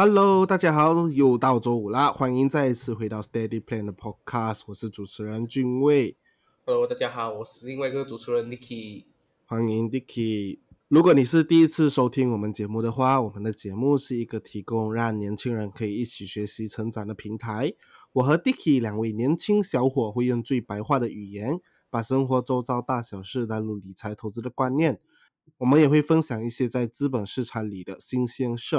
Hello，大家好，又到周五啦，欢迎再一次回到 Steady Plan 的 Podcast，我是主持人俊卫。Hello，大家好，我是另外一个主持人 Nicky。欢迎 Dicky。如果你是第一次收听我们节目的话，我们的节目是一个提供让年轻人可以一起学习成长的平台。我和 Dicky 两位年轻小伙会用最白话的语言，把生活周遭大小事带入理财投资的观念。我们也会分享一些在资本市场里的新鲜事。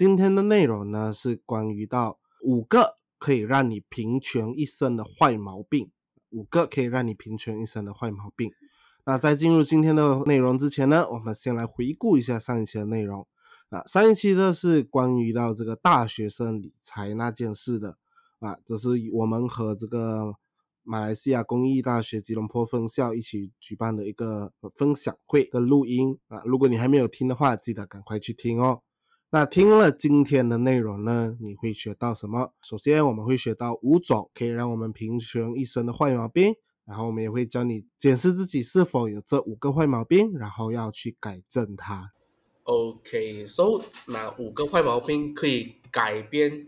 今天的内容呢是关于到五个可以让你平权一生的坏毛病，五个可以让你平权一生的坏毛病。那在进入今天的内容之前呢，我们先来回顾一下上一期的内容。啊，上一期呢是关于到这个大学生理财那件事的。啊，这是我们和这个马来西亚公益大学吉隆坡分校一起举办的一个分享会的录音。啊，如果你还没有听的话，记得赶快去听哦。那听了今天的内容呢，你会学到什么？首先，我们会学到五种可以让我们平穷一生的坏毛病，然后我们也会教你检视自己是否有这五个坏毛病，然后要去改正它。OK，so 哪五个坏毛病可以改变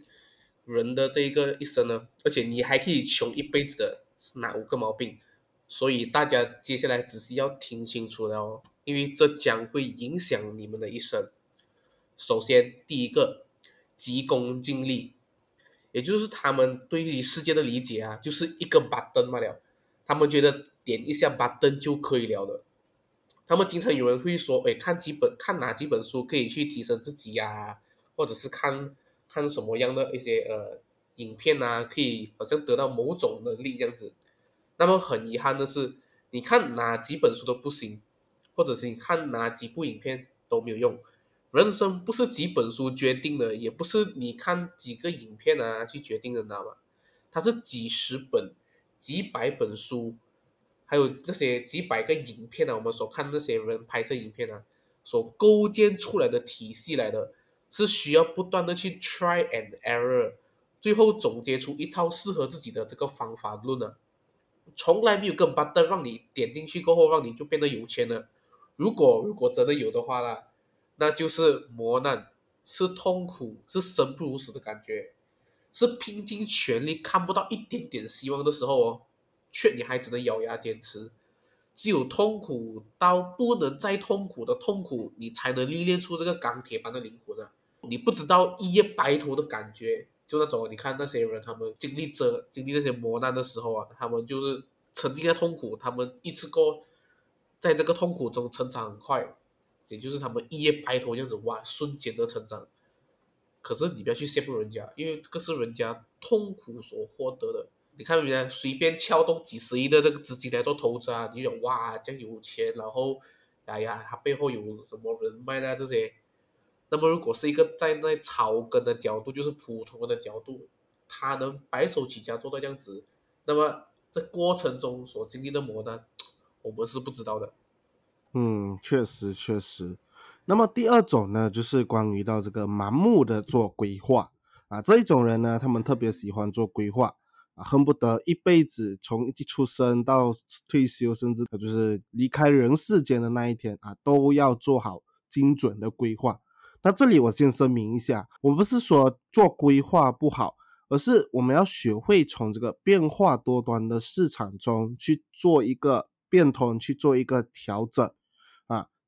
人的这一个一生呢？而且你还可以穷一辈子的是哪五个毛病？所以大家接下来只是要听清楚了哦，因为这将会影响你们的一生。首先，第一个，急功近利，也就是他们对于世界的理解啊，就是一个 button 罢了。他们觉得点一下 button 就可以了的。他们经常有人会说，哎，看几本，看哪几本书可以去提升自己呀？或者是看看什么样的一些呃影片啊，可以好像得到某种能力这样子。那么很遗憾的是，你看哪几本书都不行，或者是你看哪几部影片都没有用。人生不是几本书决定的，也不是你看几个影片啊去决定的，知道吗？它是几十本、几百本书，还有那些几百个影片啊，我们所看那些人拍摄影片啊，所构建出来的体系来的，是需要不断的去 try and error，最后总结出一套适合自己的这个方法论啊。从来没有个 button 让你点进去过后，让你就变得有钱了。如果如果真的有的话啦。那就是磨难，是痛苦，是生不如死的感觉，是拼尽全力看不到一点点希望的时候哦，却你还只能咬牙坚持。只有痛苦到不能再痛苦的痛苦，你才能历练出这个钢铁般的灵魂啊！你不知道一夜白头的感觉，就那种你看那些人，他们经历着经历那些磨难的时候啊，他们就是沉浸在痛苦，他们一次过在这个痛苦中成长很快。也就是他们一夜白头这样子哇，瞬间的成长。可是你不要去羡慕人家，因为这个是人家痛苦所获得的。你看人家随便撬动几十亿的这个资金来做投资啊，你想哇，这样有钱，然后哎呀，他背后有什么人脉啊这些。那么如果是一个站在草根的角度，就是普通人的角度，他能白手起家做到这样子，那么在过程中所经历的磨难，我们是不知道的。嗯，确实确实。那么第二种呢，就是关于到这个盲目的做规划啊，这一种人呢，他们特别喜欢做规划啊，恨不得一辈子从一出生到退休，甚至就是离开人世间的那一天啊，都要做好精准的规划。那这里我先声明一下，我不是说做规划不好，而是我们要学会从这个变化多端的市场中去做一个变通，去做一个调整。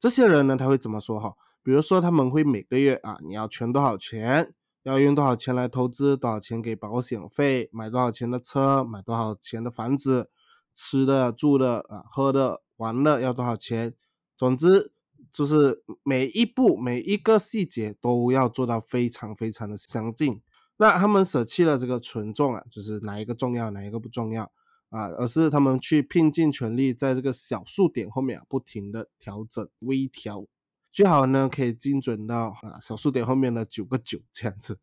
这些人呢，他会怎么说哈？比如说，他们会每个月啊，你要存多少钱，要用多少钱来投资，多少钱给保险费，买多少钱的车，买多少钱的房子，吃的、住的啊，喝的、玩的要多少钱？总之，就是每一步、每一个细节都要做到非常非常的详尽。那他们舍弃了这个权重啊，就是哪一个重要，哪一个不重要。啊，而是他们去拼尽全力，在这个小数点后面啊，不停的调整、微调，最好呢可以精准到啊小数点后面的九个九这样子。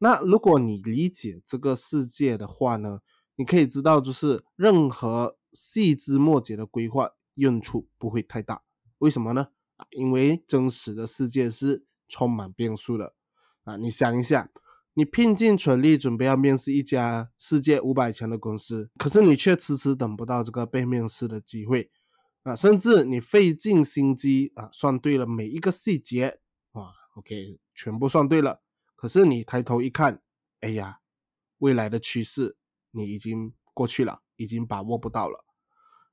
那如果你理解这个世界的话呢，你可以知道，就是任何细枝末节的规划用处不会太大。为什么呢？啊，因为真实的世界是充满变数的。啊，你想一下。你拼尽全力准备要面试一家世界五百强的公司，可是你却迟迟等不到这个被面试的机会啊！甚至你费尽心机啊，算对了每一个细节啊，OK，全部算对了，可是你抬头一看，哎呀，未来的趋势你已经过去了，已经把握不到了。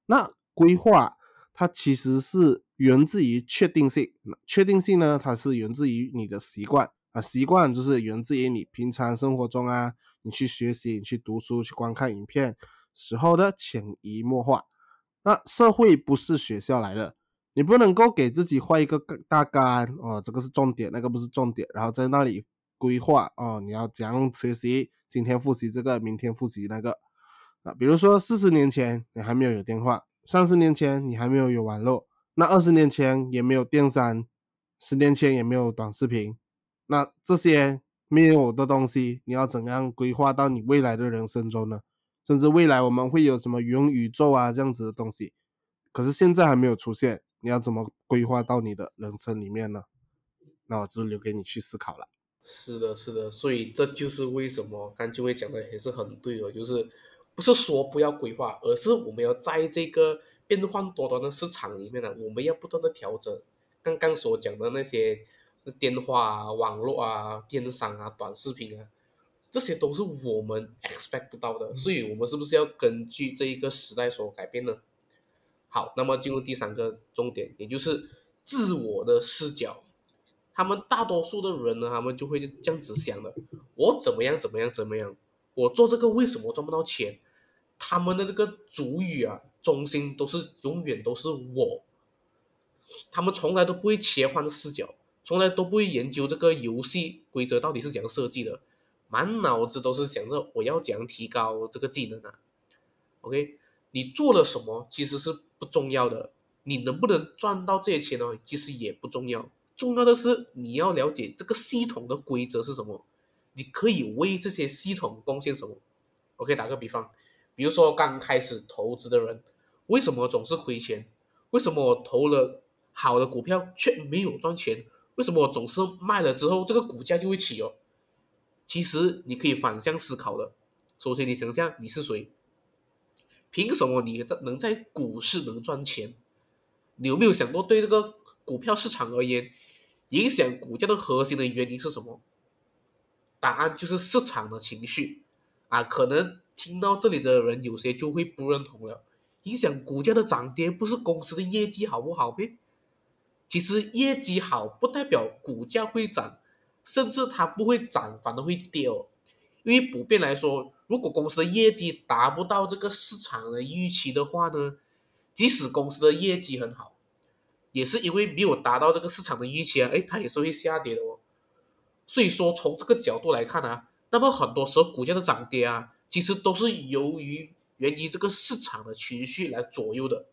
那规划它其实是源自于确定性，确定性呢，它是源自于你的习惯啊，习惯就是源自于你平常生活中啊，你去学习、你去读书、去观看影片时候的潜移默化。那社会不是学校来的，你不能够给自己画一个大纲哦，这个是重点，那个不是重点，然后在那里规划哦，你要怎样学习，今天复习这个，明天复习那个啊。比如说四十年前你还没有有电话，三十年前你还没有有网络，那二十年前也没有电商，十年前也没有短视频，那这些没有的东西，你要怎样规划到你未来的人生中呢？甚至未来我们会有什么元宇宙啊这样子的东西，可是现在还没有出现，你要怎么规划到你的人生里面呢？那我就留给你去思考了。是的，是的，所以这就是为什么刚就会讲的也是很对哦，就是不是说不要规划，而是我们要在这个变幻多端的市场里面呢，我们要不断的调整。刚刚所讲的那些电话啊、网络啊、电商啊、短视频啊。这些都是我们 expect 不到的，所以我们是不是要根据这一个时代所改变呢？好，那么进入第三个重点，也就是自我的视角。他们大多数的人呢，他们就会这样子想的：我怎么样怎么样怎么样？我做这个为什么赚不到钱？他们的这个主语啊，中心都是永远都是我。他们从来都不会切换视角，从来都不会研究这个游戏规则到底是怎样设计的。满脑子都是想着我要怎样提高这个技能啊？OK，你做了什么其实是不重要的，你能不能赚到这些钱呢？其实也不重要，重要的是你要了解这个系统的规则是什么，你可以为这些系统贡献什么。OK，打个比方，比如说刚开始投资的人，为什么总是亏钱？为什么我投了好的股票却没有赚钱？为什么我总是卖了之后这个股价就会起哦？其实你可以反向思考的。首先，你想下你是谁？凭什么你在能在股市能赚钱？你有没有想过，对这个股票市场而言，影响股价的核心的原因是什么？答案就是市场的情绪啊！可能听到这里的人有些就会不认同了。影响股价的涨跌不是公司的业绩好不好呗？其实业绩好不代表股价会涨。甚至它不会涨，反而会跌。因为普遍来说，如果公司的业绩达不到这个市场的预期的话呢，即使公司的业绩很好，也是因为没有达到这个市场的预期啊，哎，它也是会下跌的哦。所以说，从这个角度来看啊，那么很多时候股价的涨跌啊，其实都是由于源于这个市场的情绪来左右的。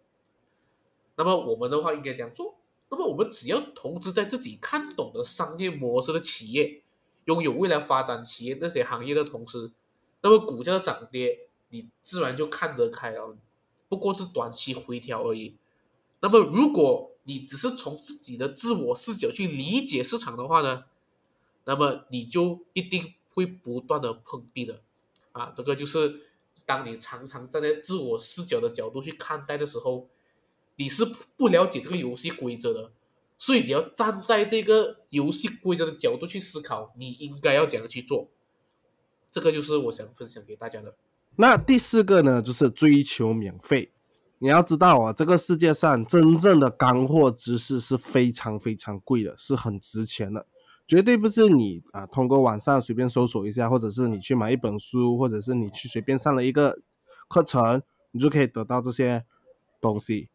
那么我们的话应该这样做。那么我们只要投资在自己看懂的商业模式的企业，拥有未来发展企业那些行业的同时，那么股价的涨跌你自然就看得开了，不过是短期回调而已。那么如果你只是从自己的自我视角去理解市场的话呢，那么你就一定会不断的碰壁的啊！这个就是当你常常站在自我视角的角度去看待的时候。你是不了解这个游戏规则的，所以你要站在这个游戏规则的角度去思考，你应该要怎样去做。这个就是我想分享给大家的。那第四个呢，就是追求免费。你要知道啊，这个世界上真正的干货知识是非常非常贵的，是很值钱的，绝对不是你啊通过网上随便搜索一下，或者是你去买一本书，或者是你去随便上了一个课程，你就可以得到这些东西。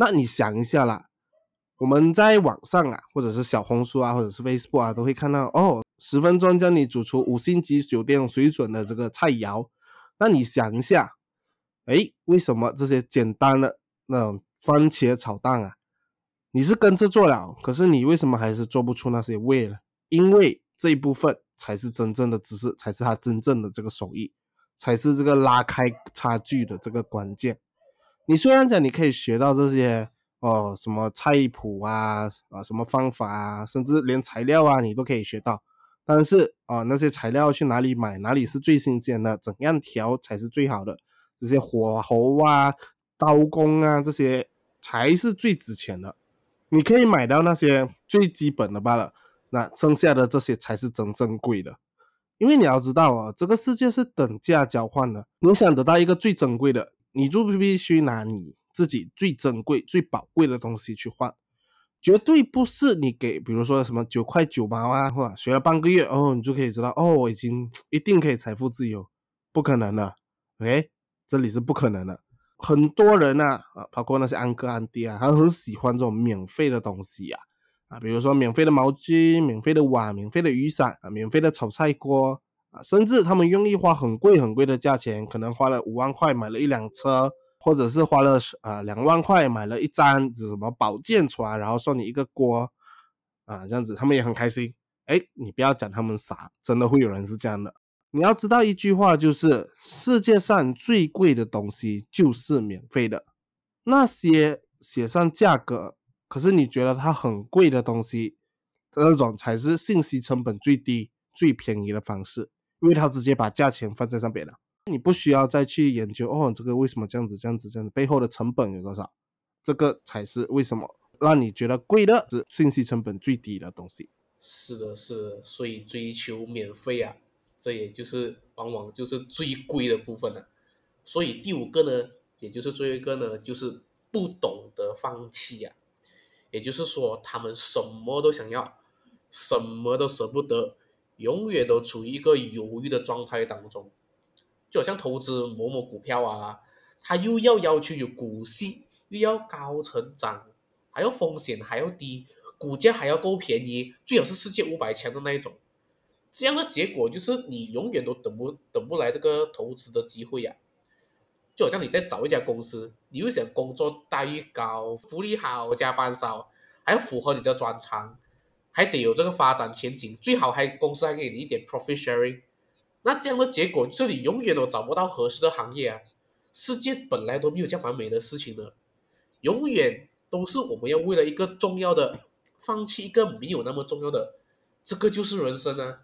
那你想一下啦，我们在网上啊，或者是小红书啊，或者是 Facebook 啊，都会看到哦，十分钟教你煮出五星级酒店水准的这个菜肴。那你想一下，哎，为什么这些简单的那种番茄炒蛋啊，你是跟着做了，可是你为什么还是做不出那些味呢？因为这一部分才是真正的知识，才是他真正的这个手艺，才是这个拉开差距的这个关键。你虽然讲你可以学到这些哦，什么菜谱啊啊，什么方法啊，甚至连材料啊你都可以学到，但是啊，那些材料去哪里买，哪里是最新鲜的，怎样调才是最好的，这些火候啊、刀工啊这些才是最值钱的。你可以买到那些最基本的罢了，那剩下的这些才是真正贵的。因为你要知道啊，这个世界是等价交换的。你想得到一个最珍贵的，你就必须拿你自己最珍贵、最宝贵的东西去换，绝对不是你给，比如说什么九块九毛啊，或者学了半个月哦，你就可以知道哦，我已经一定可以财富自由，不可能的。OK，这里是不可能的。很多人啊，啊，包括那些安哥安弟啊，他很喜欢这种免费的东西呀。啊，比如说免费的毛巾、免费的碗、免费的雨伞啊、免费的炒菜锅啊，甚至他们愿意花很贵很贵的价钱，可能花了五万块买了一辆车，或者是花了啊两万块买了一张什么保健床，然后送你一个锅啊，这样子他们也很开心。哎，你不要讲他们傻，真的会有人是这样的。你要知道一句话，就是世界上最贵的东西就是免费的，那些写上价格。可是你觉得它很贵的东西，那种才是信息成本最低、最便宜的方式，因为他直接把价钱放在上边了，你不需要再去研究哦，这个为什么这样子、这样子、这样子，背后的成本有多少？这个才是为什么让你觉得贵的是信息成本最低的东西。是的，是，所以追求免费啊，这也就是往往就是最贵的部分了。所以第五个呢，也就是最后一个呢，就是不懂得放弃呀。也就是说，他们什么都想要，什么都舍不得，永远都处于一个犹豫的状态当中。就好像投资某某股票啊，他又要要求有股息，又要高成长，还要风险还要低，股价还要够便宜，最好是世界五百强的那一种。这样的结果就是你永远都等不等不来这个投资的机会呀。就好像你在找一家公司，你又想工作待遇高、福利好、加班少，还要符合你的专长，还得有这个发展前景，最好还公司还给你一点 profit sharing。那这样的结果，就你永远都找不到合适的行业啊！世界本来都没有这样完美的事情的，永远都是我们要为了一个重要的，放弃一个没有那么重要的，这个就是人生啊！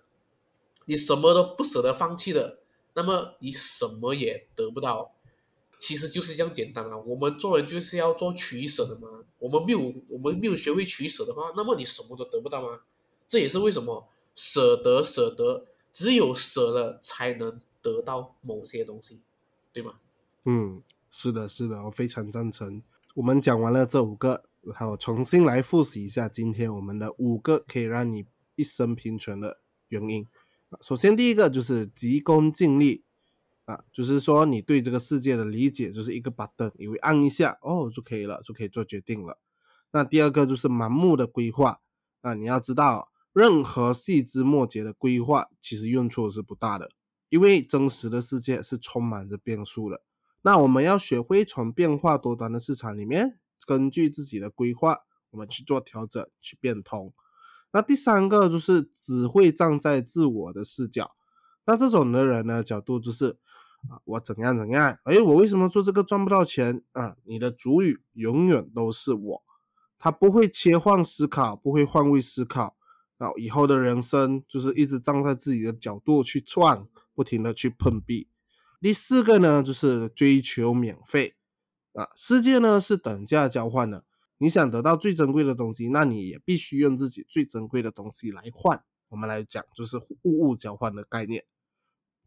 你什么都不舍得放弃的，那么你什么也得不到。其实就是这样简单啊！我们做人就是要做取舍的嘛。我们没有我们没有学会取舍的话，那么你什么都得不到吗？这也是为什么舍得舍得，只有舍了才能得到某些东西，对吗？嗯，是的，是的，我非常赞成。我们讲完了这五个，然后重新来复习一下今天我们的五个可以让你一生平权的原因。首先第一个就是急功近利。啊，就是说你对这个世界的理解就是一个 button，以为按一下哦就可以了，就可以做决定了。那第二个就是盲目的规划啊，你要知道，任何细枝末节的规划其实用处是不大的，因为真实的世界是充满着变数的。那我们要学会从变化多端的市场里面，根据自己的规划，我们去做调整，去变通。那第三个就是只会站在自我的视角，那这种的人呢，角度就是。啊，我怎样怎样？哎，我为什么做这个赚不到钱啊？你的主语永远都是我，他不会切换思考，不会换位思考，然后以后的人生就是一直站在自己的角度去转，不停的去碰壁。第四个呢，就是追求免费啊，世界呢是等价交换的，你想得到最珍贵的东西，那你也必须用自己最珍贵的东西来换。我们来讲，就是物物交换的概念。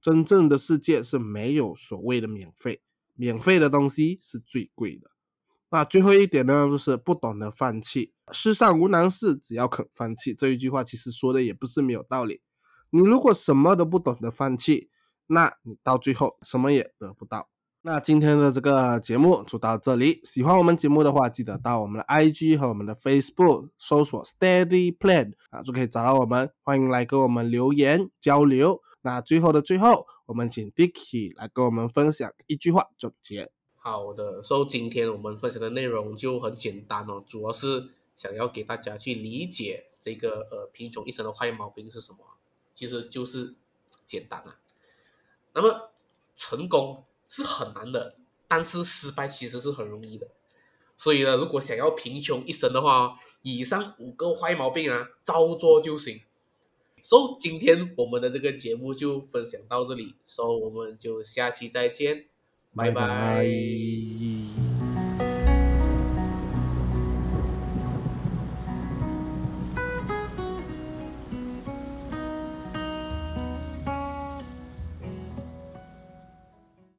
真正的世界是没有所谓的免费，免费的东西是最贵的。那最后一点呢，就是不懂得放弃。世上无难事，只要肯放弃。这一句话其实说的也不是没有道理。你如果什么都不懂得放弃，那你到最后什么也得不到。那今天的这个节目就到这里。喜欢我们节目的话，记得到我们的 IG 和我们的 Facebook 搜索 Steady Plan 啊，就可以找到我们。欢迎来跟我们留言交流。那最后的最后，我们请 Dicky 来跟我们分享一句话总结。好的，所以今天我们分享的内容就很简单哦，主要是想要给大家去理解这个呃贫穷一生的坏毛病是什么，其实就是简单啊。那么成功是很难的，但是失败其实是很容易的。所以呢，如果想要贫穷一生的话，以上五个坏毛病啊，照做就行。So 今天我们的这个节目就分享到这里，so 我们就下期再见，拜拜。